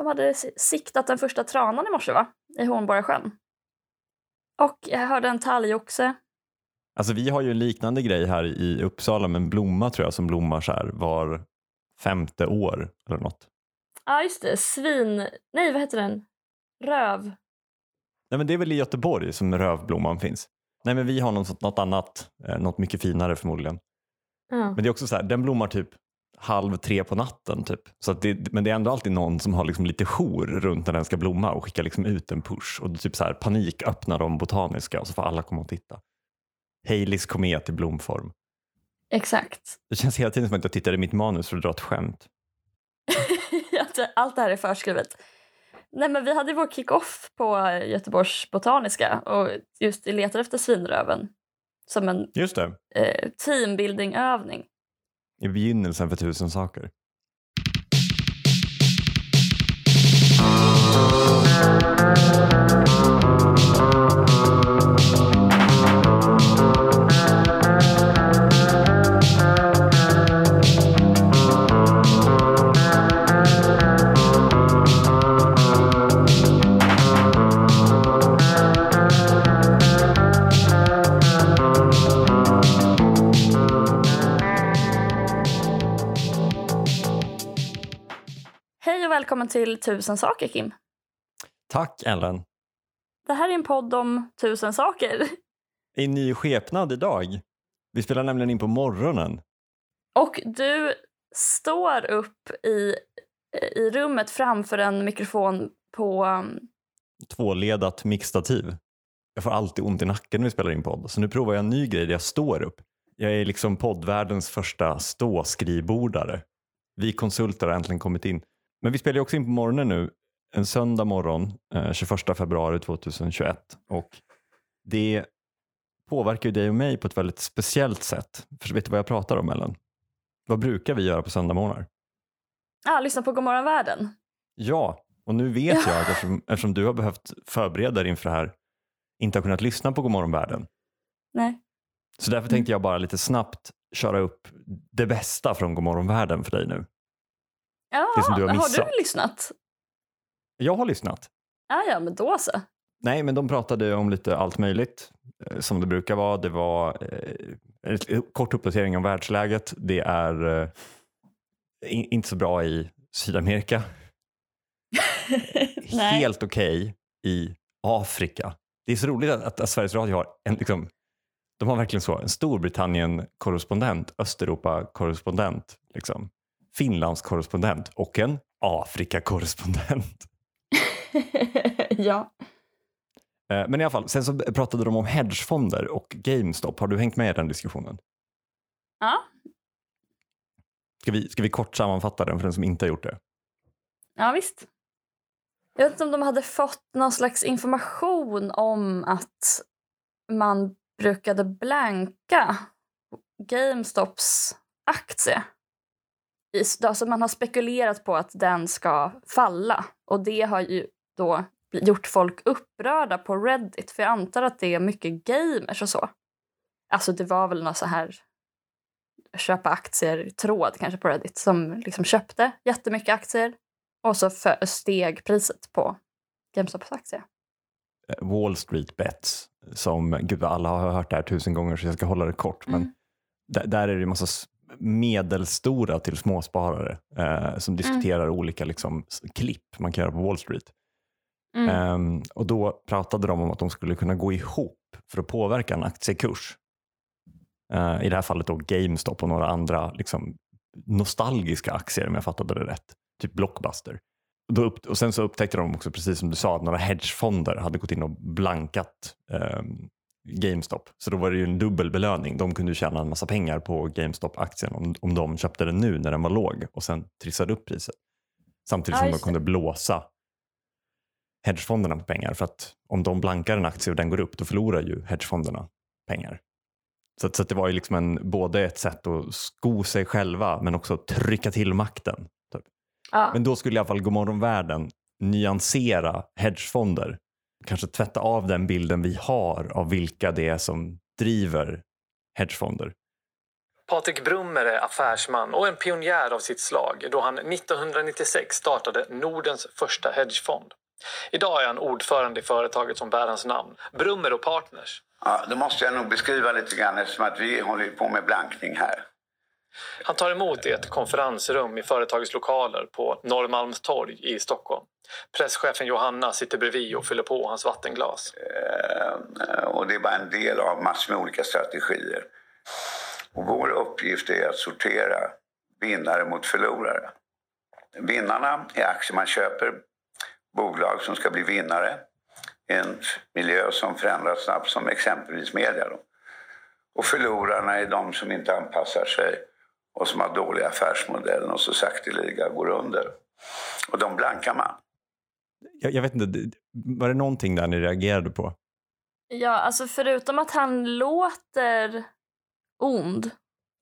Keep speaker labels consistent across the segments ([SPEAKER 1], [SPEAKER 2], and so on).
[SPEAKER 1] De hade siktat den första tranan i morse, va? I Hornborgasjön. Och jag hörde en talgoxe.
[SPEAKER 2] Alltså vi har ju en liknande grej här i Uppsala med en blomma tror jag som blommar så här var femte år eller något.
[SPEAKER 1] Ja, just det. Svin... Nej, vad heter den? Röv.
[SPEAKER 2] Nej, men det är väl i Göteborg som rövblomman finns. Nej, men vi har något, något annat, eh, något mycket finare förmodligen.
[SPEAKER 1] Ja.
[SPEAKER 2] Men det är också så här, den blommar typ halv tre på natten typ. Så det, men det är ändå alltid någon som har liksom lite jour runt när den ska blomma och skickar liksom ut en push och typ så här panik öppnar de botaniska och så får alla komma och titta. Haleys komet i blomform.
[SPEAKER 1] Exakt.
[SPEAKER 2] Det känns hela tiden som att jag tittar i mitt manus för att dra ett skämt.
[SPEAKER 1] Allt det här är förskrivet. Nej, men vi hade vår kick-off på Göteborgs Botaniska och just letade efter svinröven som en eh, teambuilding-övning
[SPEAKER 2] i begynnelsen för tusen saker.
[SPEAKER 1] Till Tusen saker, Kim.
[SPEAKER 2] Tack Ellen.
[SPEAKER 1] Det här är en podd om tusen saker.
[SPEAKER 2] I ny skepnad idag. Vi spelar nämligen in på morgonen.
[SPEAKER 1] Och du står upp i, i rummet framför en mikrofon på... um,
[SPEAKER 2] Tvåledat mixtativ. Jag får alltid ont i nacken när vi spelar in podd. Så nu provar jag en ny grej där jag står upp. Jag är liksom poddvärldens första ståskrivbordare. Vi konsulter har äntligen kommit in. Men vi spelar ju också in på morgonen nu. En söndag morgon, eh, 21 februari 2021. Och det påverkar ju dig och mig på ett väldigt speciellt sätt. För vet du vad jag pratar om Ellen? Vad brukar vi göra på söndagmorgnar?
[SPEAKER 1] Ah, lyssna på Godmorgon världen.
[SPEAKER 2] Ja, och nu vet jag eftersom, eftersom du har behövt förbereda dig inför det här inte har kunnat lyssna på Godmorgon världen.
[SPEAKER 1] Nej.
[SPEAKER 2] Så därför tänkte jag bara lite snabbt köra upp det bästa från Godmorgon världen för dig nu.
[SPEAKER 1] Ja,
[SPEAKER 2] Det som du har
[SPEAKER 1] har
[SPEAKER 2] missat.
[SPEAKER 1] du lyssnat?
[SPEAKER 2] Jag har lyssnat.
[SPEAKER 1] Ah, ja, men då så.
[SPEAKER 2] Nej, men de pratade om lite allt möjligt eh, som det brukar vara. Det var eh, en kort uppdatering om världsläget. Det är eh, in, inte så bra i Sydamerika. Helt okej i Afrika. Det är så roligt att, att, att Sveriges Radio har en, liksom, de har verkligen så, en Storbritannien-korrespondent, Östeuropa-korrespondent, liksom, Finlands-korrespondent och en Afrika-korrespondent.
[SPEAKER 1] ja.
[SPEAKER 2] Eh, Men i alla fall, sen så pratade de om hedgefonder och GameStop. Har du hängt med i den diskussionen?
[SPEAKER 1] ja.
[SPEAKER 2] Ska vi, ska vi kort sammanfatta den för den som inte har gjort det?
[SPEAKER 1] Ja, visst. Jag vet inte om de hade fått någon slags information om att man brukade blanka GameStops aktie. Alltså man har spekulerat på att den ska falla och det har ju då gjort folk upprörda på Reddit för jag antar att det är mycket gamers och så. Alltså det var väl någon så här köpa aktier-tråd kanske på Reddit som liksom köpte jättemycket aktier och så för, steg priset på GameStops aktie.
[SPEAKER 2] Eh, Wall Street Bets, som gud alla har hört det här tusen gånger så jag ska hålla det kort. Men
[SPEAKER 1] Mm.
[SPEAKER 2] där, där är det en massa medelstora till småsparare eh, som diskuterar olika liksom, klipp man kan göra på Wall Street.
[SPEAKER 1] Mm.
[SPEAKER 2] Ehm, och då pratade de om att de skulle kunna gå ihop för att påverka en aktiekurs. Eh, I det här fallet då GameStop och några andra liksom, nostalgiska aktier om jag fattade det rätt. Typ Blockbuster. Och, då upp, och sen så upptäckte de också, precis som du sa, att några hedgefonder hade gått in och blankat ehm, GameStop. Så då var det ju en dubbel belöning. De kunde tjäna en massa pengar på GameStop-aktien om, om de köpte den nu när den var låg och sen trissade upp priset. Samtidigt som de
[SPEAKER 1] just det.
[SPEAKER 2] kunde blåsa hedgefonderna på pengar. För att om de blankar en aktie och den går upp, då förlorar ju hedgefonderna pengar. Så, att- så att det var ju liksom en, både ett sätt att sko sig själva men också trycka till makten. Typ.
[SPEAKER 1] ja.
[SPEAKER 2] Men då skulle i alla fall Godmorgon världen nyansera hedgefonder. Kanske tvätta av den bilden vi har av vilka det är som driver hedgefonder.
[SPEAKER 3] Patrik Brummer är affärsman och en pionjär av sitt slag då han 1996 startade Nordens första hedgefond. Idag är han ordförande i företaget som bär hans namn, Brummer och Partners.
[SPEAKER 4] Ja, då måste jag nog beskriva lite grann eftersom att vi håller på med blankning här.
[SPEAKER 3] Han tar emot i ett konferensrum i företagets lokaler på Norrmalmstorg i Stockholm. Presschefen Johanna sitter bredvid och fyller på hans vattenglas.
[SPEAKER 4] Eh, och det är bara en del av massor med olika strategier. Och vår uppgift är att sortera vinnare mot förlorare. Vinnarna är aktier man köper, bolag som ska bli vinnare i en miljö som förändras snabbt som exempelvis media. Då. Och förlorarna är de som inte anpassar sig och som har dåliga affärsmodeller och så sakteliga går under. Och de blankar man.
[SPEAKER 2] Jag, jag vet inte, var det någonting där ni reagerade på?
[SPEAKER 1] Ja, alltså förutom att han låter ond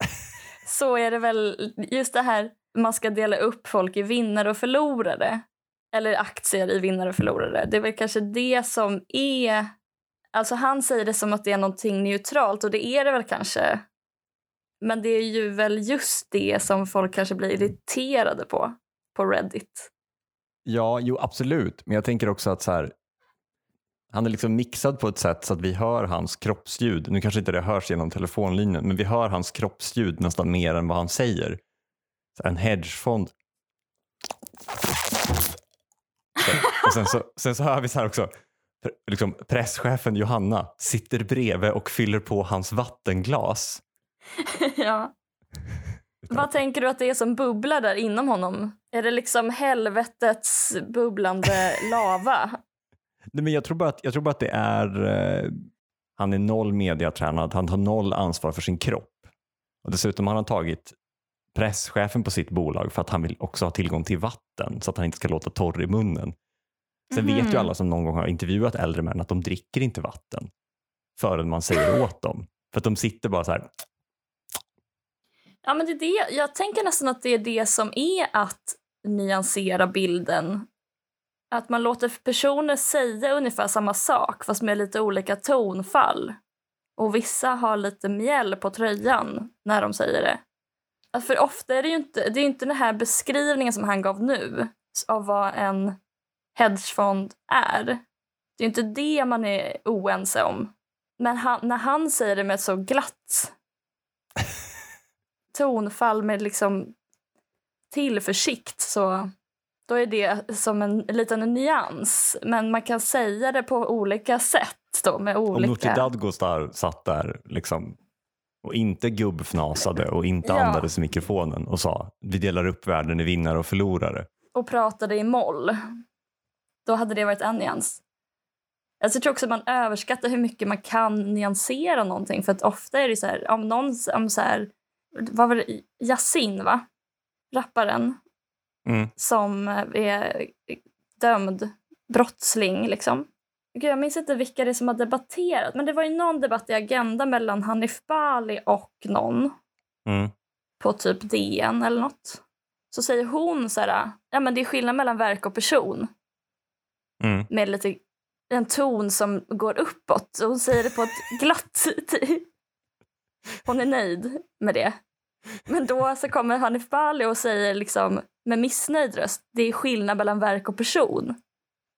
[SPEAKER 1] så är det väl just det här man ska dela upp folk i vinnare och förlorare. Eller aktier i vinnare och förlorare. Det är väl kanske det som är... Alltså han säger det som att det är någonting neutralt och det är det väl kanske. Men det är ju väl just det som folk kanske blir irriterade på, på Reddit.
[SPEAKER 2] Ja, jo absolut. Men jag tänker också att så här, han är liksom mixad på ett sätt så att vi hör hans kroppsljud. Nu kanske inte det hörs genom telefonlinjen, men vi hör hans kroppsljud nästan mer än vad han säger. Så en hedgefond. Och sen så, sen så hör vi så här också, liksom, presschefen Johanna sitter bredvid och fyller på hans vattenglas.
[SPEAKER 1] ja. Vad tänker du att det är som bubblar där inom honom? Är det liksom helvetets bubblande lava?
[SPEAKER 2] Nej, men jag, tror bara att, jag tror bara att det är... Eh, han är noll mediatränad, han har noll ansvar för sin kropp. Och dessutom har han tagit presschefen på sitt bolag för att han vill också ha tillgång till vatten så att han inte ska låta torr i munnen. Sen mm. vet ju mhm. alla som någon gång har intervjuat äldre män att de dricker inte vatten förrän man säger åt dem. För att de sitter bara så här.
[SPEAKER 1] Ja, men det är det. Jag tänker nästan att det är det som är att nyansera bilden att man låter personer säga ungefär samma sak fast med lite olika tonfall. Och vissa har lite mjäll på tröjan när de säger det. För ofta är det ju inte, det är inte den här beskrivningen som han gav nu av vad en hedgefond är. Det är inte det man är oense om. Men han, när han säger det med så glatt tonfall med liksom tillförsikt så då är det som en liten nyans. Men man kan säga det på olika sätt. Då, med olika... Om
[SPEAKER 2] Nooshi Dadgostar satt där liksom, och inte gubbfnasade och inte ja. andades i mikrofonen och sa vi delar upp världen i vinnare och förlorare.
[SPEAKER 1] Och pratade i moll. Då hade det varit en nyans. Alltså, jag tror också att man överskattar hur mycket man kan nyansera någonting. För att ofta är det så här, om någon, om så här, vad var det, Yasin va? Rapparen mm. som är dömd brottsling. Liksom. Gud, jag minns inte vilka det är som har debatterat, men det var ju någon debatt i Agenda mellan Hanif Bali och någon mm. på typ DN eller nåt. Så säger hon så här, ja men det är skillnad mellan verk och person. Mm. Med lite en ton som går uppåt. Hon säger det på ett glatt... Hon är nöjd med det. Men då så kommer Hanif Bali och säger liksom med missnöjd röst, det är skillnad mellan verk och person.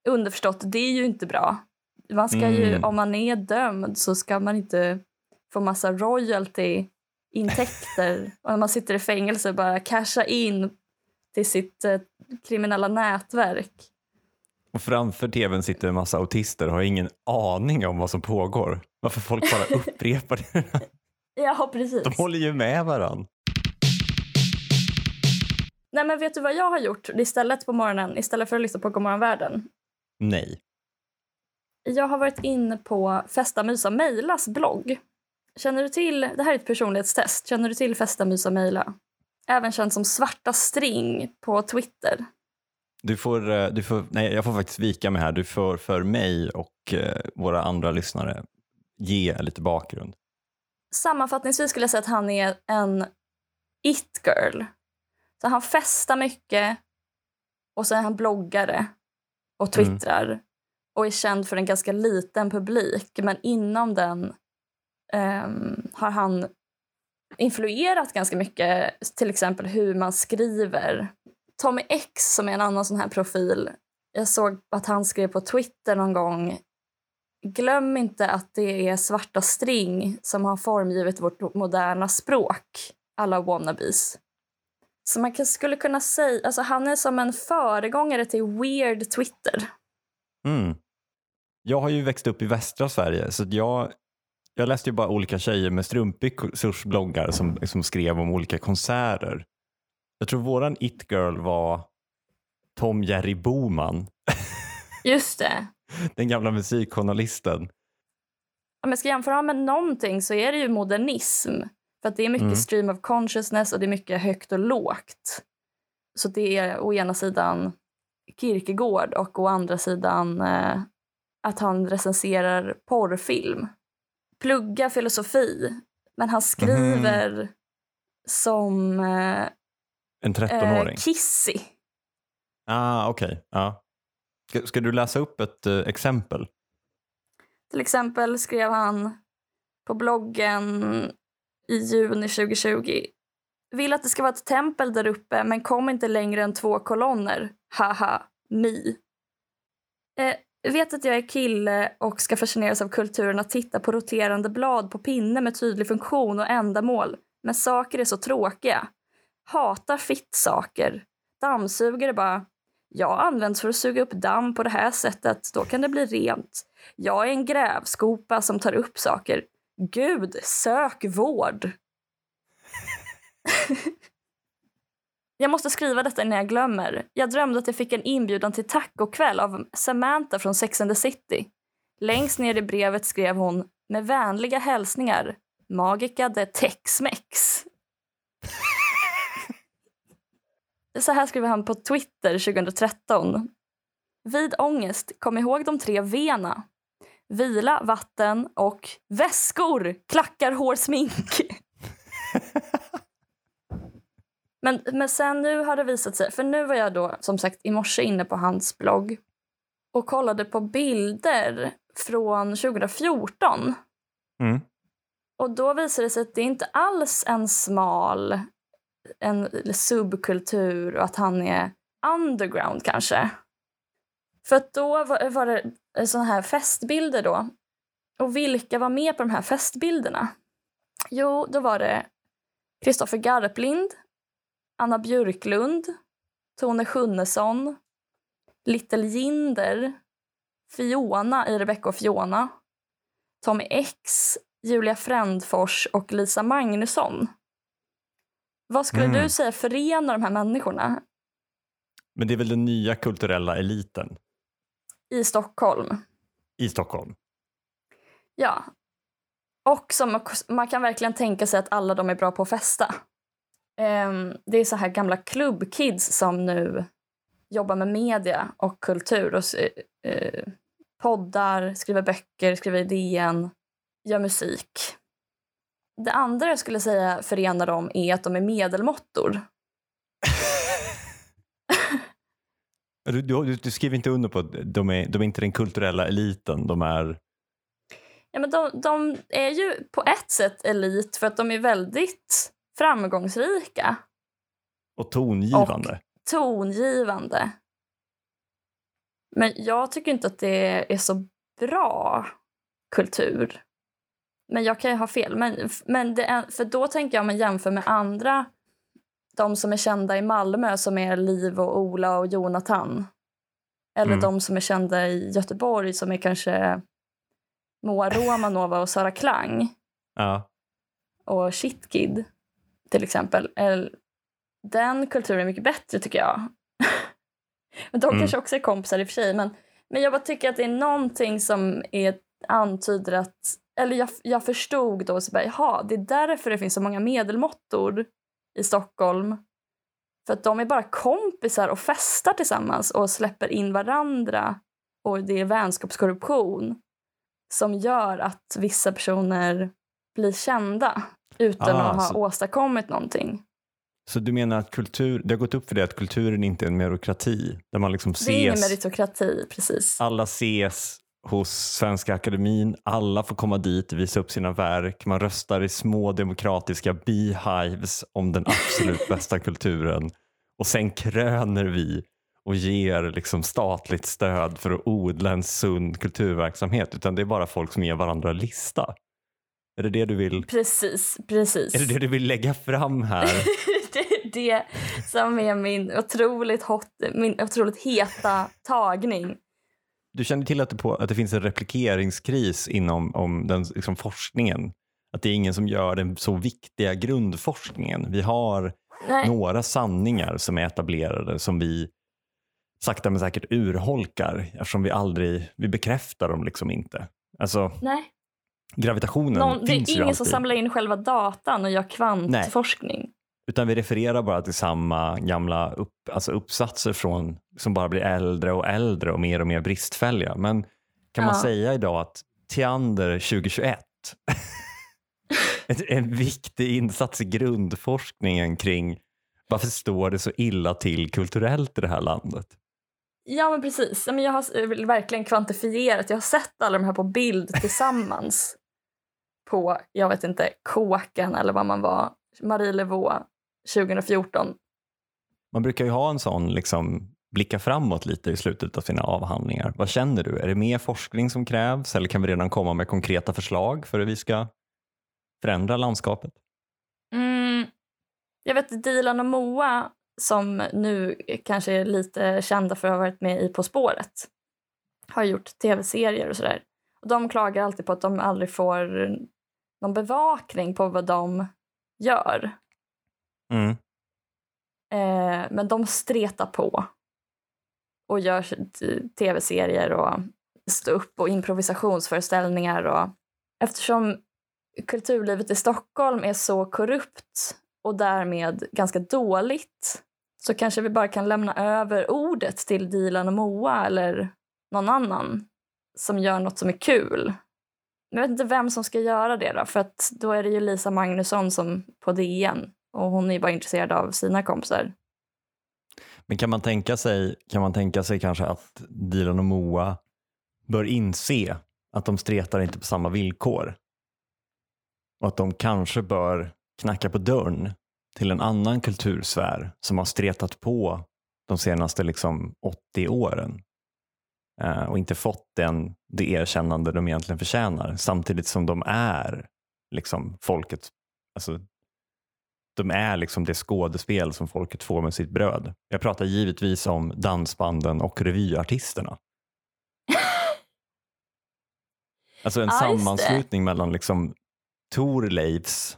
[SPEAKER 1] Underförstått, det är ju inte bra. Man ska ju, mm. Om man är dömd så ska man inte få massa royalty-intäkter. och när man sitter i fängelse bara casha in till sitt eh, kriminella nätverk.
[SPEAKER 2] Och framför tvn sitter en massa autister och har ingen aning om vad som pågår. Varför folk bara upprepar det.
[SPEAKER 1] ja, precis.
[SPEAKER 2] De håller ju med varandra.
[SPEAKER 1] Nej, men vet du vad jag har gjort istället på morgonen istället för att lyssna på Godmorgon världen?
[SPEAKER 2] Nej.
[SPEAKER 1] Jag har varit inne på Festa Mysa Mejlas blogg. Känner du till, det här är ett personlighetstest, känner du till Festa Mysa Mejla? Även känd som Svarta String på Twitter.
[SPEAKER 2] Du får, eh, du får, nej, jag får faktiskt vika mig här. Du får för mig och eh, våra andra lyssnare ge lite bakgrund.
[SPEAKER 1] Sammanfattningsvis skulle jag säga att han är en it-girl. Så han festar mycket och så är han bloggare och mm. twittrar mm. och är känd för en ganska liten publik. Men inom den um, har han influerat ganska mycket, till exempel hur man skriver. Tommy X som är en annan sån här profil, jag såg att han skrev på Twitter någon gång Glöm inte att det är svarta string som har formgivit vårt moderna språk, alla wannabes. Så man skulle kunna säga, alltså han är som en föregångare till weird Twitter.
[SPEAKER 2] Mm. Jag har ju växt upp i västra Sverige så jag, jag läste ju bara olika tjejer med strumpbyxors bloggar som, som skrev om olika konserter. Jag tror våran it-girl var Tom Jerry Boman.
[SPEAKER 1] Just det.
[SPEAKER 2] Den gamla musikjournalisten.
[SPEAKER 1] Om jag ska jämföra med någonting så är det ju modernism. För att det är mycket mm. stream of consciousness och det är mycket högt och lågt. Så det är å ena sidan Kierkegaard och å andra sidan eh, att han recenserar porrfilm. Plugga filosofi, men han skriver mm. som eh,
[SPEAKER 2] en 13-åring?
[SPEAKER 1] Eh, Kissy.
[SPEAKER 2] Ah, okej. Okay. Ja. Ska, ska, du läsa upp ett eh, exempel?
[SPEAKER 1] Till exempel skrev han på bloggen i juni 2020. Vill att det ska vara ett tempel där uppe, men kom inte längre än två kolonner. Haha, mi. Eh, vet att jag är kille och ska fascineras av kulturen att titta på roterande blad på pinne med tydlig funktion och ändamål. Men saker är så tråkiga. Hatar fitt-saker. Dammsugare bara. Jag används för att suga upp damm på det här sättet. Då kan det bli rent. Jag är en grävskopa som tar upp saker. Gud, sök vård. jag måste skriva detta innan jag glömmer. Jag drömde att jag fick en inbjudan till tacokväll av Samantha från Sex and the City. Längst ner i brevet skrev hon med vänliga hälsningar Magica de Tex-Mex. Så här skriver han på Twitter 2013. Vid ångest, kom ihåg de tre V'na. Vila, vatten och väskor, klackar, hår, smink. men, men sen nu har det visat sig, för nu var jag då som sagt i morse inne på hans blogg och kollade på bilder från 2014. Mm. Och då visade det sig att det inte alls en smal en subkultur och att han är underground kanske. För att då var, var det sådana här festbilder då. Och vilka var med på de här festbilderna? Jo, då var det Kristoffer Garplind, Anna Björklund, Tone Schunnesson, Little Jinder, Fiona i Rebecca och Fiona, Tommy X, Julia Frändfors och Lisa Magnusson. Vad skulle mm. du säga förenar de här människorna?
[SPEAKER 2] Men det är väl den nya kulturella eliten?
[SPEAKER 1] I Stockholm.
[SPEAKER 2] I Stockholm.
[SPEAKER 1] Ja. Och som man kan verkligen tänka sig att alla de är bra på att festa. Um, det är så här gamla klubbkids som nu jobbar med media och kultur och uh, poddar, skriver böcker, skriver idén, gör musik. Det andra jag skulle säga förenar dem är att de är medelmåttor.
[SPEAKER 2] du, du, du, skriver inte under på att de är, de är inte den kulturella eliten, de är...
[SPEAKER 1] Ja, men de, de är ju på ett sätt elit för att de är väldigt framgångsrika.
[SPEAKER 2] Och tongivande.
[SPEAKER 1] Och tongivande. Men jag tycker inte att det är så bra kultur. Men jag kan ju ha fel. Men, men är, för då tänker jag om man jämför med andra, de som är kända i Malmö som är Liv och Ola och Jonathan. Eller mm. de som är kända i Göteborg som är kanske Moa Romanova och Sara Klang.
[SPEAKER 2] Ja.
[SPEAKER 1] Och Shitkid till exempel. Den kulturen är mycket bättre tycker jag. men de mm. kanske också är kompisar i och för sig. Men, men jag bara tycker att det är någonting som är, antyder att eller jag, jag förstod då, så bara, jaha, det är därför det finns så många medelmåttor i Stockholm. För att de är bara kompisar och festar tillsammans och släpper in varandra. Och det är vänskapskorruption som gör att vissa personer blir kända utan ah, att ha så... åstadkommit någonting.
[SPEAKER 2] Så du menar att kultur, det har gått upp för dig att kulturen inte är en meritokrati? Där man liksom ses,
[SPEAKER 1] det är ingen meritokrati, precis.
[SPEAKER 2] Alla ses hos Svenska Akademin. Alla får komma dit, visa upp sina verk. Man röstar i små demokratiska beehives om den absolut bästa kulturen. Och sen kröner vi och ger liksom statligt stöd för att odla en sund kulturverksamhet. Utan det är bara folk som ger varandra lista. Är det det du vill?
[SPEAKER 1] Precis, precis.
[SPEAKER 2] Är det det du vill lägga fram här?
[SPEAKER 1] det är det som är min otroligt, hot, min otroligt heta tagning.
[SPEAKER 2] Du känner till att det, på, att det finns en replikeringskris inom om den, liksom forskningen? Att det är ingen som gör den så viktiga grundforskningen. Vi har
[SPEAKER 1] Nej.
[SPEAKER 2] några sanningar som är etablerade som vi sakta men säkert urholkar eftersom vi aldrig, vi bekräftar dem liksom inte. Alltså
[SPEAKER 1] Nej.
[SPEAKER 2] gravitationen
[SPEAKER 1] Någon, det
[SPEAKER 2] finns
[SPEAKER 1] är
[SPEAKER 2] ju
[SPEAKER 1] ingen
[SPEAKER 2] alltid.
[SPEAKER 1] som samlar in själva datan och gör kvantforskning.
[SPEAKER 2] Utan vi refererar bara till samma gamla upp, alltså uppsatser från, som bara blir äldre och äldre och mer och mer bristfälliga. Men kan man
[SPEAKER 1] Ja.
[SPEAKER 2] säga idag att Theander 2021 ett- en viktig insats i grundforskningen kring varför står det så illa till kulturellt i det här landet?
[SPEAKER 1] Ja, men precis. Jag har eh, verkligen kvantifierat. Jag har sett alla de här på bild tillsammans på, jag vet inte, Kåken eller vad man var, Marie Levaux 2014.
[SPEAKER 2] Man brukar ju ha en sån liksom blicka framåt lite i slutet av sina avhandlingar. Vad känner du? Är det mer forskning som krävs eller kan vi redan komma med konkreta förslag för hur vi ska förändra landskapet?
[SPEAKER 1] Mm, jag vet Dilan och Moa som nu kanske är lite kända för att ha varit med i På spåret har gjort tv-serier och sådär. Och de klagar alltid på att de aldrig får någon bevakning på vad de gör.
[SPEAKER 2] Mm.
[SPEAKER 1] Eh, men de stretar på och gör tv-serier och stå upp och improvisationsföreställningar. Och eftersom kulturlivet i Stockholm är så korrupt och därmed ganska dåligt så kanske vi bara kan lämna över ordet till Dilan och Moa eller någon annan som gör något som är kul. Jag vet inte vem som ska göra det då, för att då är det ju Lisa Magnusson som på DN och hon är bara intresserad av sina kompisar.
[SPEAKER 2] Men kan man tänka sig, kan man tänka sig kanske att Dilan och Moa bör inse att de stretar inte på samma villkor? Och att de kanske bör knacka på dörren till en annan kultursfär som har stretat på de senaste liksom 80 åren eh, och inte fått den, det erkännande de egentligen förtjänar samtidigt som de är liksom folkets, alltså de är liksom det skådespel som folket får med sitt bröd. Jag pratar givetvis om dansbanden och revyartisterna. Alltså en
[SPEAKER 1] Ja,
[SPEAKER 2] sammanslutning mellan liksom Thorleifs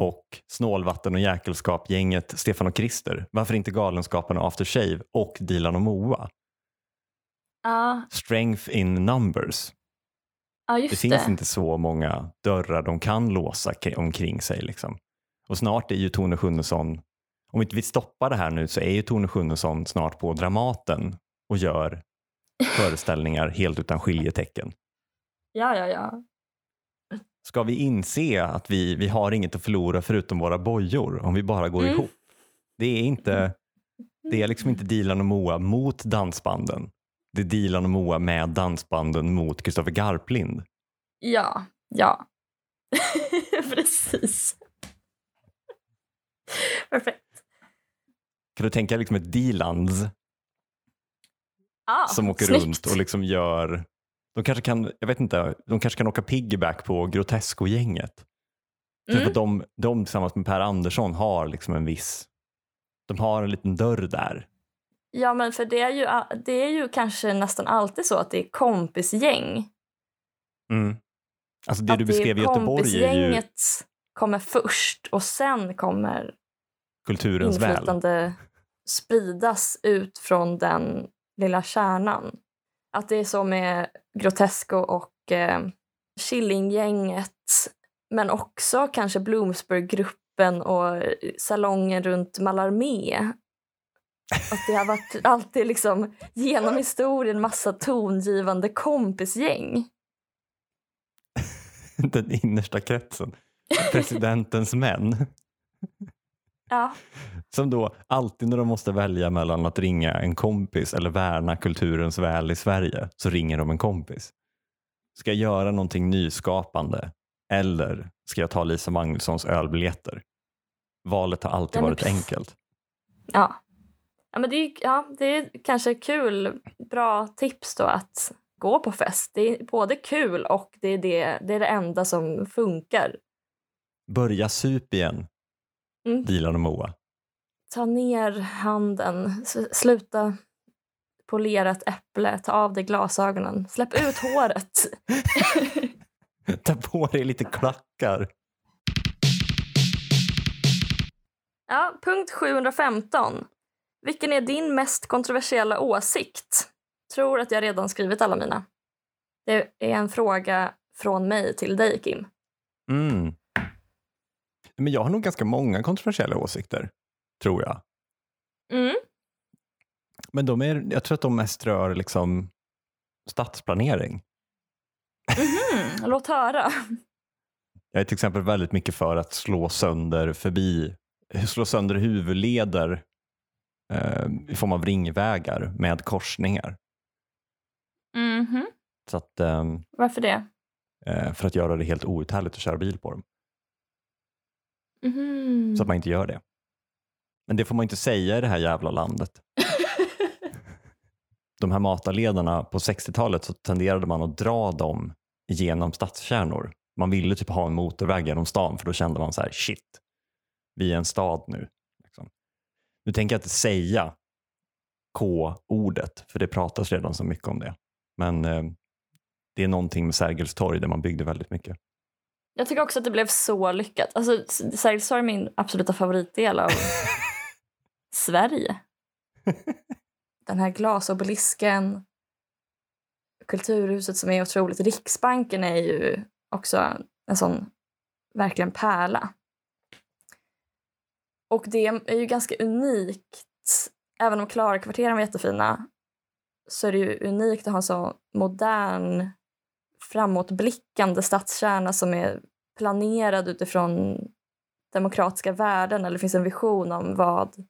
[SPEAKER 2] och Snålvatten och Jäkelskap-gänget Stefan och Krister. Varför inte Galenskaparna After Shave och Dilan och Moa?
[SPEAKER 1] Ja,
[SPEAKER 2] Strength in numbers.
[SPEAKER 1] ja
[SPEAKER 2] Det finns
[SPEAKER 1] det.
[SPEAKER 2] inte så många dörrar de kan låsa omkring sig. Liksom. Och snart är ju Tone Schunnesson, om inte vi stoppar det här nu så är ju Tone Schunnesson snart på Dramaten och gör föreställningar helt utan skiljetecken.
[SPEAKER 1] Ja, ja, ja.
[SPEAKER 2] Ska vi inse att vi, vi har inget att förlora förutom våra bojor om vi bara går
[SPEAKER 1] Mm.
[SPEAKER 2] ihop? Det är inte det är liksom inte Dilan och Moa mot dansbanden. Det är Dilan och Moa med dansbanden mot Kristoffer Garplind.
[SPEAKER 1] Ja, ja. Precis. Perfekt.
[SPEAKER 2] Kan du tänka liksom ett Dilands
[SPEAKER 1] Ah,
[SPEAKER 2] som åker
[SPEAKER 1] snyggt.
[SPEAKER 2] runt och liksom gör de kanske kan, jag vet inte, de kanske kan åka piggyback på Grotesco-gänget.
[SPEAKER 1] Mm.
[SPEAKER 2] de, de tillsammans med Per Andersson har liksom en viss, de har en liten dörr där.
[SPEAKER 1] Ja, men för det är, ju, det är ju kanske nästan alltid så att det är kompisgäng.
[SPEAKER 2] Mm. Alltså det
[SPEAKER 1] att
[SPEAKER 2] du beskrev i Göteborg är ju
[SPEAKER 1] kompisgänget kommer först och sen kommer
[SPEAKER 2] kulturens väl.
[SPEAKER 1] inflytande spridas ut från den lilla kärnan. Att det är så med Grotesco och eh, Killinggänget men också kanske Bloomsburggruppen och salongen runt Mallarmé. Att det har varit alltid liksom genom historien massa tongivande kompisgäng.
[SPEAKER 2] Den innersta kretsen. Presidentens män.
[SPEAKER 1] Ja,
[SPEAKER 2] Som då alltid när de måste välja mellan att ringa en kompis eller värna kulturens väl i Sverige så ringer de en kompis. Ska jag göra någonting nyskapande eller ska jag ta Lisa Magnussons ölbiljetter? Valet har alltid varit
[SPEAKER 1] precis.
[SPEAKER 2] enkelt.
[SPEAKER 1] Ja. Ja, men det är, ja, det är kanske kul, bra tips då att gå på fest. Det är både kul och det är det, det, är det enda som funkar.
[SPEAKER 2] Börja sup igen,
[SPEAKER 1] Mm.
[SPEAKER 2] Dilan och Moa.
[SPEAKER 1] Ta ner handen, sluta polera ett äpple, ta av dig glasögonen, släpp ut håret.
[SPEAKER 2] Ta på dig lite klackar.
[SPEAKER 1] Ja, punkt 715. Vilken är din mest kontroversiella åsikt? Tror att jag redan skrivit alla mina. Det är en fråga från mig till dig, Kim.
[SPEAKER 2] Mm. Men jag har nog ganska många kontroversiella åsikter, tror jag.
[SPEAKER 1] Mm.
[SPEAKER 2] Men de är, jag tror att de mest rör liksom stadsplanering.
[SPEAKER 1] Mhm, låt höra.
[SPEAKER 2] Jag är till exempel väldigt mycket för att slå sönder förbi, slå sönder huvudleder eh, i form av ringvägar med korsningar.
[SPEAKER 1] Mhm.
[SPEAKER 2] Så att, ehm,
[SPEAKER 1] Varför det?
[SPEAKER 2] eh, för att göra det helt outhärdligt att köra bil på dem.
[SPEAKER 1] Mhm.
[SPEAKER 2] Så att man inte gör det. Men det får man inte säga i det här jävla landet. De här matarledarna på 60-talet så tenderade man att dra dem genom stadskärnor. Man ville typ ha en motorväg genom stan för då kände man så här shit, vi är en stad nu. Liksom. Nu tänker jag inte säga K-ordet för det pratas redan så mycket om det. Men eh, det är någonting med Sergels torg där man byggde väldigt mycket.
[SPEAKER 1] Jag tycker också att det blev så lyckat. Alltså, Sergels torg är min absoluta favoritdel av Sverige. Den här glasobelisken, Kulturhuset som är otroligt. Riksbanken är ju också en sån verkligen pärla. Och det är ju ganska unikt. Även om Klarakvarteren var jättefina så är det ju unikt att ha en så modern framåtblickande stadskärna som är planerad utifrån demokratiska värden eller finns en vision om vad,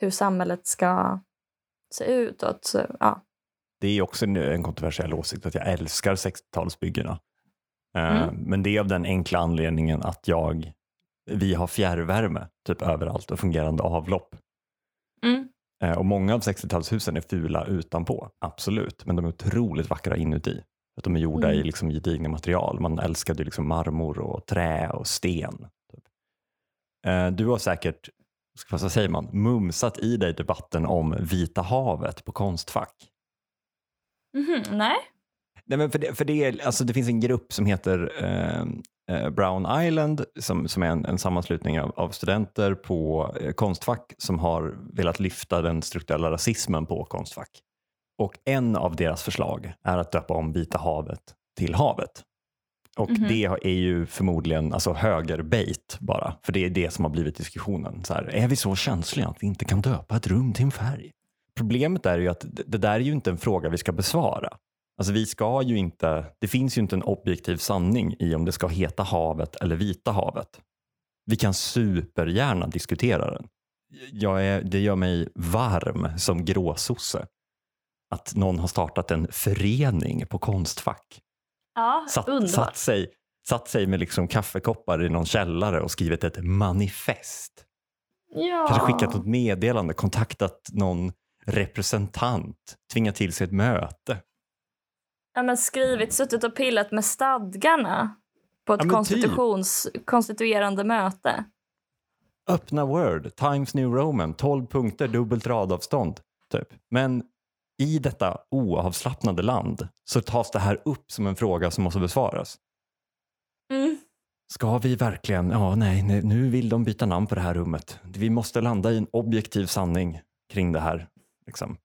[SPEAKER 1] hur samhället ska se ut. Och att, ja.
[SPEAKER 2] Det är också en, kontroversiell åsikt att jag älskar 60-talsbyggena. Eh,
[SPEAKER 1] Mm.
[SPEAKER 2] Men det är av den enkla anledningen att jag, vi har fjärrvärme typ överallt och fungerande avlopp.
[SPEAKER 1] Mm.
[SPEAKER 2] Eh, Och många av 60-talshusen är fula utanpå, absolut, men de är otroligt vackra inuti. Att de är gjorda
[SPEAKER 1] Mm.
[SPEAKER 2] i liksom gedigna material. Man älskade liksom marmor och trä och sten. Typ. Eh, Du har säkert, vad säger man, mumsat i dig debatten om Vita havet på Konstfack.
[SPEAKER 1] Mhm, nej.
[SPEAKER 2] Nej, men för det, för det, är, alltså det finns en grupp som heter eh, eh, Brown Island som, som är en, en sammanslutning av, av studenter på eh, Konstfack som har velat lyfta den strukturella rasismen på Konstfack. Och en av deras förslag är att döpa om Vita havet till havet. Och
[SPEAKER 1] Mhm.
[SPEAKER 2] det är ju förmodligen alltså högerbait bara, för det är det som har blivit diskussionen. Så här, är vi så känsliga att vi inte kan döpa ett rum till en färg? Problemet är ju att det det där är ju inte en fråga vi ska besvara. Alltså vi ska ju inte, det finns ju inte en objektiv sanning i om det ska heta havet eller Vita havet. Vi kan supergärna diskutera den. Jag är, det gör mig varm som gråsosse att någon har startat en förening på Konstfack.
[SPEAKER 1] Ja,
[SPEAKER 2] Satt,
[SPEAKER 1] underbart.
[SPEAKER 2] satt, sig, satt sig med liksom kaffekoppar i någon källare och skrivit ett manifest.
[SPEAKER 1] Ja.
[SPEAKER 2] Kanske skickat något meddelande, kontaktat någon representant, tvingat till sig ett möte.
[SPEAKER 1] ja, men skrivit, suttit och pillat med stadgarna på ett
[SPEAKER 2] Ja, typ.
[SPEAKER 1] konstitutions, konstituerande möte.
[SPEAKER 2] Öppna Word, Times New Roman, 12 punkter, dubbelt radavstånd. Typ. Men i detta oavslappnade land så tas det här upp som en fråga som måste besvaras.
[SPEAKER 1] Mm.
[SPEAKER 2] Ska vi verkligen, ja nej, nej, nu vill de byta namn på det här rummet. Vi måste landa i en objektiv sanning kring det här. Liksom.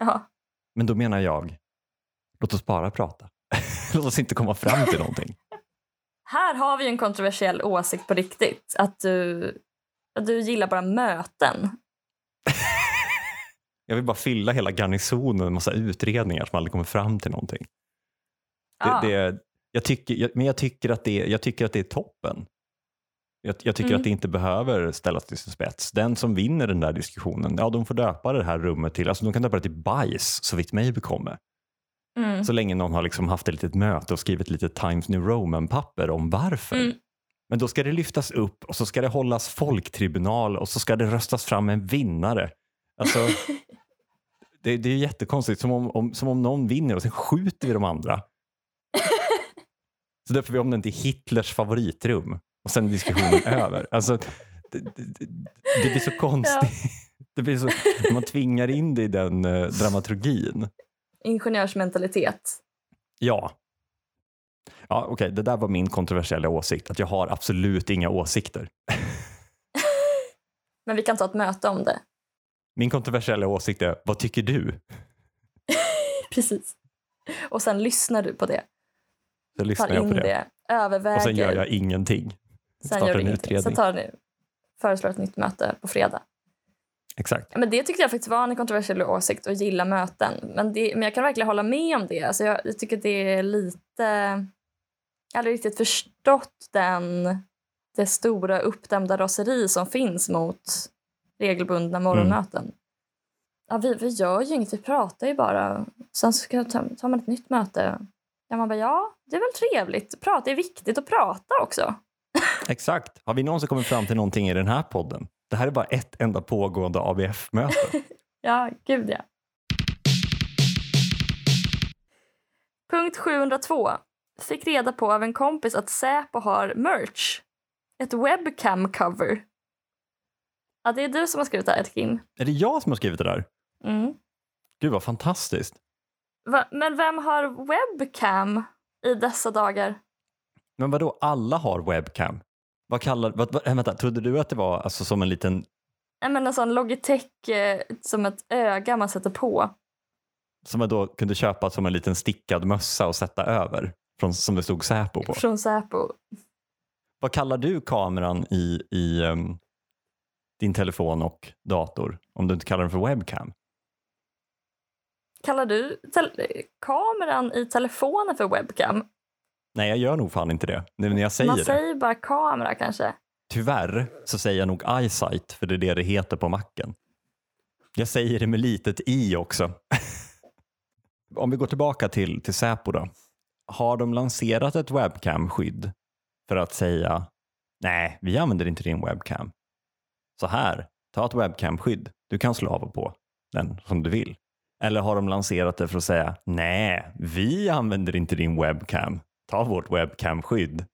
[SPEAKER 1] Ja.
[SPEAKER 2] Men då menar jag, låt oss bara prata. låt oss inte komma fram till någonting.
[SPEAKER 1] Här har vi en kontroversiell åsikt på riktigt. Att du, att du gillar bara möten.
[SPEAKER 2] Jag vill bara fylla hela garnisonen med massa utredningar som aldrig kommer fram till någonting. Det,
[SPEAKER 1] Ja.
[SPEAKER 2] det, jag tycker, jag, men jag tycker, att det, jag tycker att det är toppen. Jag, jag tycker
[SPEAKER 1] Mm.
[SPEAKER 2] att det inte behöver ställas till sin spets. Den som vinner den där diskussionen, ja de får döpa det här rummet till, alltså de kan döpa det till bajs så vitt mig bekommer.
[SPEAKER 1] Mm.
[SPEAKER 2] Så länge någon har liksom haft ett litet möte och skrivit lite Times New Roman-papper om varför.
[SPEAKER 1] Mm.
[SPEAKER 2] Men då ska det lyftas upp och så ska det hållas folktribunal och så ska det röstas fram en vinnare. Alltså, det, det är jättekonstigt, som om, om, som om någon vinner och sen skjuter vi de andra. Så döper vi om den till Hitlers favoritrum och sen är diskussionen över. Alltså, det, det, det, blir så konstigt. Det blir så, man tvingar in det i den eh, dramaturgin.
[SPEAKER 1] Ingenjörsmentalitet.
[SPEAKER 2] Ja. Ja, Okej, det där var min kontroversiella åsikt. Att jag har absolut inga åsikter.
[SPEAKER 1] Men vi kan ta ett möte om det.
[SPEAKER 2] Min kontroversiella åsikt är, vad tycker du?
[SPEAKER 1] Precis. Och sen lyssnar du på det.
[SPEAKER 2] Så lyssnar jag på
[SPEAKER 1] det.
[SPEAKER 2] det.
[SPEAKER 1] Överväger.
[SPEAKER 2] Och sen gör jag ingenting.
[SPEAKER 1] sen
[SPEAKER 2] startar
[SPEAKER 1] gör du
[SPEAKER 2] en
[SPEAKER 1] ingenting.
[SPEAKER 2] utredning.
[SPEAKER 1] Sen tar ni, föreslår ett nytt möte på fredag.
[SPEAKER 2] Exakt.
[SPEAKER 1] Men det tyckte jag faktiskt var en kontroversiell åsikt att gilla möten. Men, det, men jag kan verkligen hålla med om det. Alltså jag, jag tycker det är lite... Jag har aldrig riktigt förstått den, det stora uppdämda raseri som finns mot regelbundna morgonmöten. Ja, vi, vi gör ju inget, vi pratar ju bara. Sen så ska, ta, tar man ett nytt möte. Ja, man bara, ja, det är väl trevligt. Prata, det är viktigt att prata också.
[SPEAKER 2] Exakt. Har vi någonsin kommit fram till någonting i den här podden? Det här är bara ett enda pågående ABF-möte.
[SPEAKER 1] Ja, gud ja. Punkt 702. Fick reda på av en kompis att Säpo har merch. Ett webcam cover. Ja, det är du som har skrivit det här, Kim.
[SPEAKER 2] är det jag som har skrivit det där?
[SPEAKER 1] Mm.
[SPEAKER 2] Gud vad fantastiskt.
[SPEAKER 1] Va, men vem har webcam i dessa dagar?
[SPEAKER 2] Men vadå, alla har webcam? Vad kallar, vad, vad, äh, vänta, trodde du att det var alltså som en liten,
[SPEAKER 1] Jag menar sån Logitech eh, som ett öga man sätter på.
[SPEAKER 2] som man då kunde köpa som en liten stickad mössa och sätta över? Från, som det stod Säpo på.
[SPEAKER 1] Från Säpo.
[SPEAKER 2] Vad kallar du kameran i, i ehm, din telefon och dator? Om du inte kallar den för webcam?
[SPEAKER 1] Kallar du kameran i telefonen för webcam?
[SPEAKER 2] Nej, jag gör nog fan inte det. När jag säger
[SPEAKER 1] Man
[SPEAKER 2] det.
[SPEAKER 1] säger bara kamera kanske.
[SPEAKER 2] Tyvärr så säger jag nog eyesight för det är det det heter på macken. Jag säger det med litet i också. Om vi går tillbaka till, till Säpo då. Har de lanserat ett webcam-skydd för att säga nej, vi använder inte din webcam. Så här, ta ett webcam-skydd. Du kan slå av och på den som du vill. Eller har de lanserat det för att säga nej, vi använder inte din webcam. Ta vårt webcam-skydd.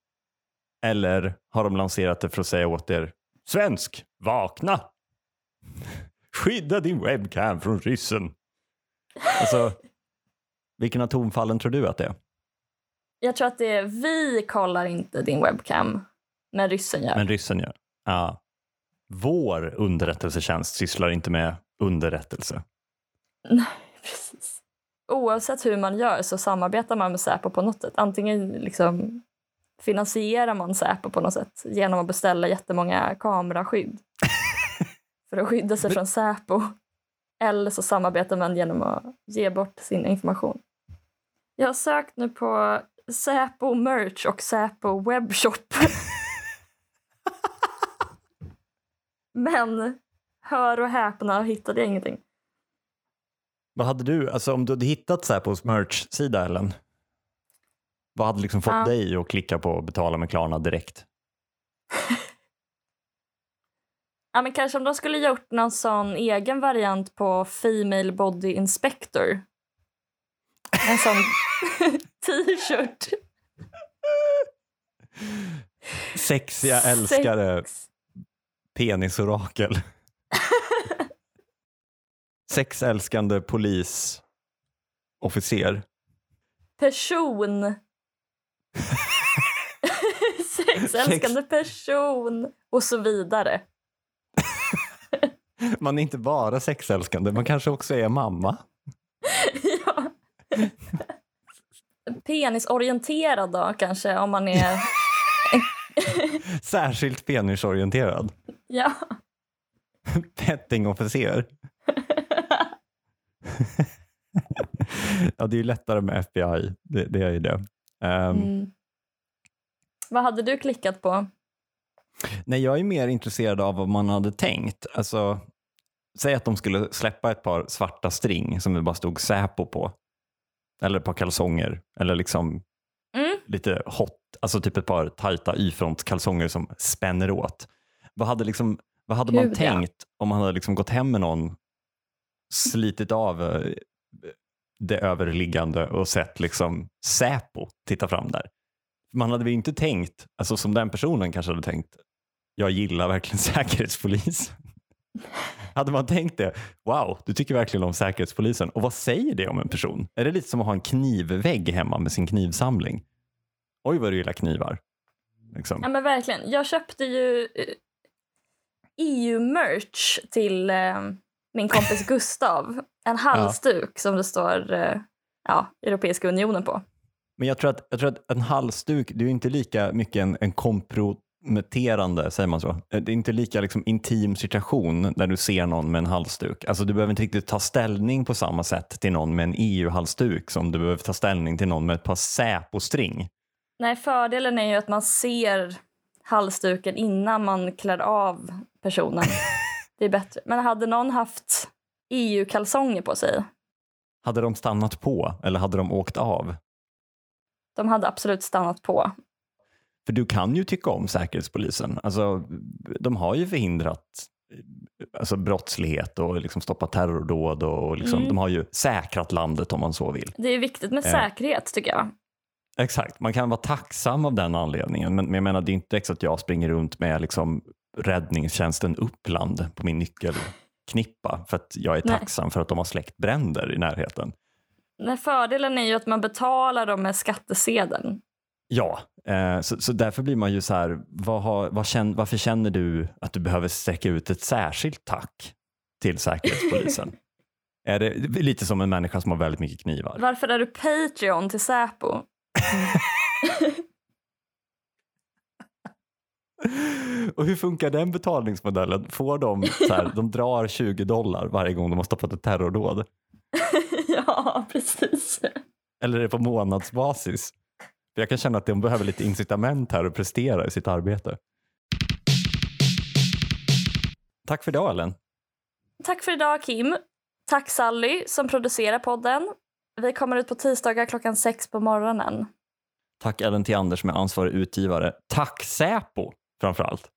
[SPEAKER 2] Eller har de lanserat det för att säga åt er Svensk, vakna! Skydda din webcam från ryssen. Alltså, vilken av tonfallen tror du att det är?
[SPEAKER 1] Jag tror att det är vi kollar inte din webcam, men ryssen gör.
[SPEAKER 2] Men ryssen gör. Ja. Vår underrättelsetjänst sysslar inte med underrättelse.
[SPEAKER 1] Precis. Oavsett hur man gör så samarbetar man med Säpo på något sätt. Antingen liksom finansierar man Säpo på något sätt genom att beställa jättemånga kameraskydd för att skydda sig från Säpo. Eller så samarbetar man genom att ge bort sin information. Jag har sökt nu på Säpo merch och Säpo webbshop. Men hör och häpna hittade jag ingenting.
[SPEAKER 2] Vad hade du, alltså om du hade hittat Säpos merch-sida Ellen? Vad hade liksom fått
[SPEAKER 1] Ja.
[SPEAKER 2] dig att klicka på betala med Klarna direkt?
[SPEAKER 1] Ja, men kanske om de skulle gjort någon sån egen variant på Female Body Inspector. En sån t-shirt.
[SPEAKER 2] Sexiga älskare,
[SPEAKER 1] Sex.
[SPEAKER 2] Penisorakel. Sexälskande polisofficer.
[SPEAKER 1] Person. Sexälskande person. Och så vidare.
[SPEAKER 2] Man är inte bara sexälskande, man kanske också är mamma.
[SPEAKER 1] ja. Penisorienterad då kanske om man är...
[SPEAKER 2] Särskilt penisorienterad.
[SPEAKER 1] Ja.
[SPEAKER 2] Pettingofficer. ja, det är ju lättare med FBI. Det, det är ju det. Ehm,
[SPEAKER 1] Mm. Vad hade du klickat på?
[SPEAKER 2] Nej, jag är mer intresserad av vad man hade tänkt. Alltså, säg att de skulle släppa ett par svarta string som det bara stod Säpo på. Eller ett par kalsonger. Eller liksom
[SPEAKER 1] Mm.
[SPEAKER 2] lite hot, alltså typ ett par tajta y-frontskalsonger som spänner åt. Vad hade, liksom, vad hade man
[SPEAKER 1] Gud, ja.
[SPEAKER 2] tänkt om man hade liksom gått hem med någon, slitit av eh, det överliggande och sett liksom Säpo titta fram där? Man hade väl inte tänkt, alltså som den personen kanske hade tänkt, jag gillar verkligen säkerhetspolis. Hade man tänkt det, wow, du tycker verkligen om säkerhetspolisen. Och vad säger det om en person? Är det lite som att ha en knivvägg hemma med sin knivsamling? Oj vad du gillar knivar. Liksom.
[SPEAKER 1] Ja men verkligen. Jag köpte ju eh, EU-merch till eh, min kompis Gustav. En halsduk som det står eh, ja, Europeiska unionen på.
[SPEAKER 2] Men jag tror, att, jag tror att en halsduk, det är ju inte lika mycket en, en komprometterande, säger man så? Eh, Det är inte lika liksom, intim situation när du ser någon med en halsduk. Alltså du behöver inte riktigt ta ställning på samma sätt till någon med en EU-halsduk som du behöver ta ställning till någon med ett par Säpo-string.
[SPEAKER 1] Nej, fördelen är ju att man ser halsduken innan man klär av personen. Det är bättre. Men hade någon haft EU-kalsonger på sig,
[SPEAKER 2] Hade de stannat på eller hade de åkt av?
[SPEAKER 1] de hade absolut stannat på.
[SPEAKER 2] För du kan ju tycka om Säkerhetspolisen. Alltså, de har ju förhindrat eh, alltså, brottslighet och liksom stoppat terrordåd och liksom,
[SPEAKER 1] Mm.
[SPEAKER 2] de har ju säkrat landet om man så vill.
[SPEAKER 1] Det är viktigt med
[SPEAKER 2] Ja.
[SPEAKER 1] säkerhet tycker jag.
[SPEAKER 2] Exakt, man kan vara tacksam av den anledningen. Men, men jag menar, det är inte exakt att jag springer runt med liksom, räddningstjänsten Uppland på min nyckelknippa för att jag är
[SPEAKER 1] Nej.
[SPEAKER 2] tacksam för att de har släckt bränder i närheten.
[SPEAKER 1] Nej, fördelen är ju att man betalar dem med skattesedeln.
[SPEAKER 2] Ja, eh, så, så därför blir man ju så här, vad har, vad känn, varför känner du att du behöver sträcka ut ett särskilt tack till Säkerhetspolisen? är det det är lite som en människa som har väldigt mycket knivar?
[SPEAKER 1] Varför är du Patreon till Säpo?
[SPEAKER 2] Och hur funkar den betalningsmodellen? Får de, så här, de drar 20 dollar varje gång de har stoppat ett terrordåd?
[SPEAKER 1] ja, precis.
[SPEAKER 2] Eller är det på månadsbasis? För jag kan känna att de behöver lite incitament här att prestera i sitt arbete. Tack för idag Ellen.
[SPEAKER 1] Tack för idag Kim. Tack Sally som producerar podden. Vi kommer ut på tisdagar klockan sex på morgonen.
[SPEAKER 2] Tack även till Anders som är ansvarig utgivare. Tack Säpo framför allt.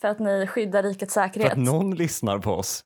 [SPEAKER 1] För att ni skyddar rikets säkerhet.
[SPEAKER 2] För att någon lyssnar på oss.